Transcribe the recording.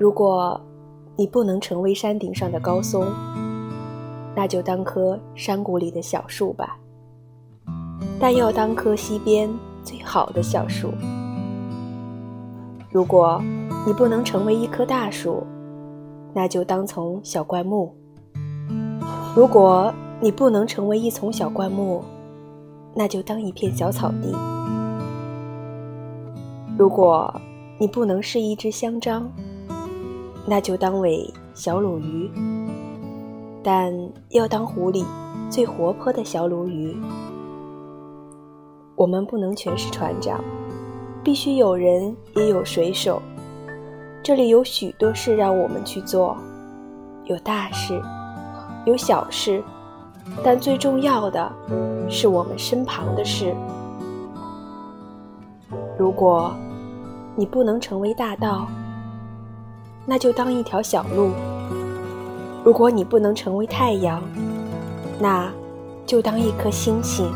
如果你不能成为山顶上的高松，那就当棵山谷里的小树吧。但要当棵溪边最好的小树。如果你不能成为一棵大树，那就当从小灌木。如果你不能成为一丛小灌木，那就当一片小草地。如果你不能是一只香樟，那就当为小鲈鱼。但要当湖里最活泼的小鲈鱼。我们不能全是船长，必须有人也有水手。这里有许多事让我们去做，有大事，有小事，但最重要的是我们身旁的事。如果你不能成为大道，那就当一条小路；如果你不能成为太阳，那就当一颗星星。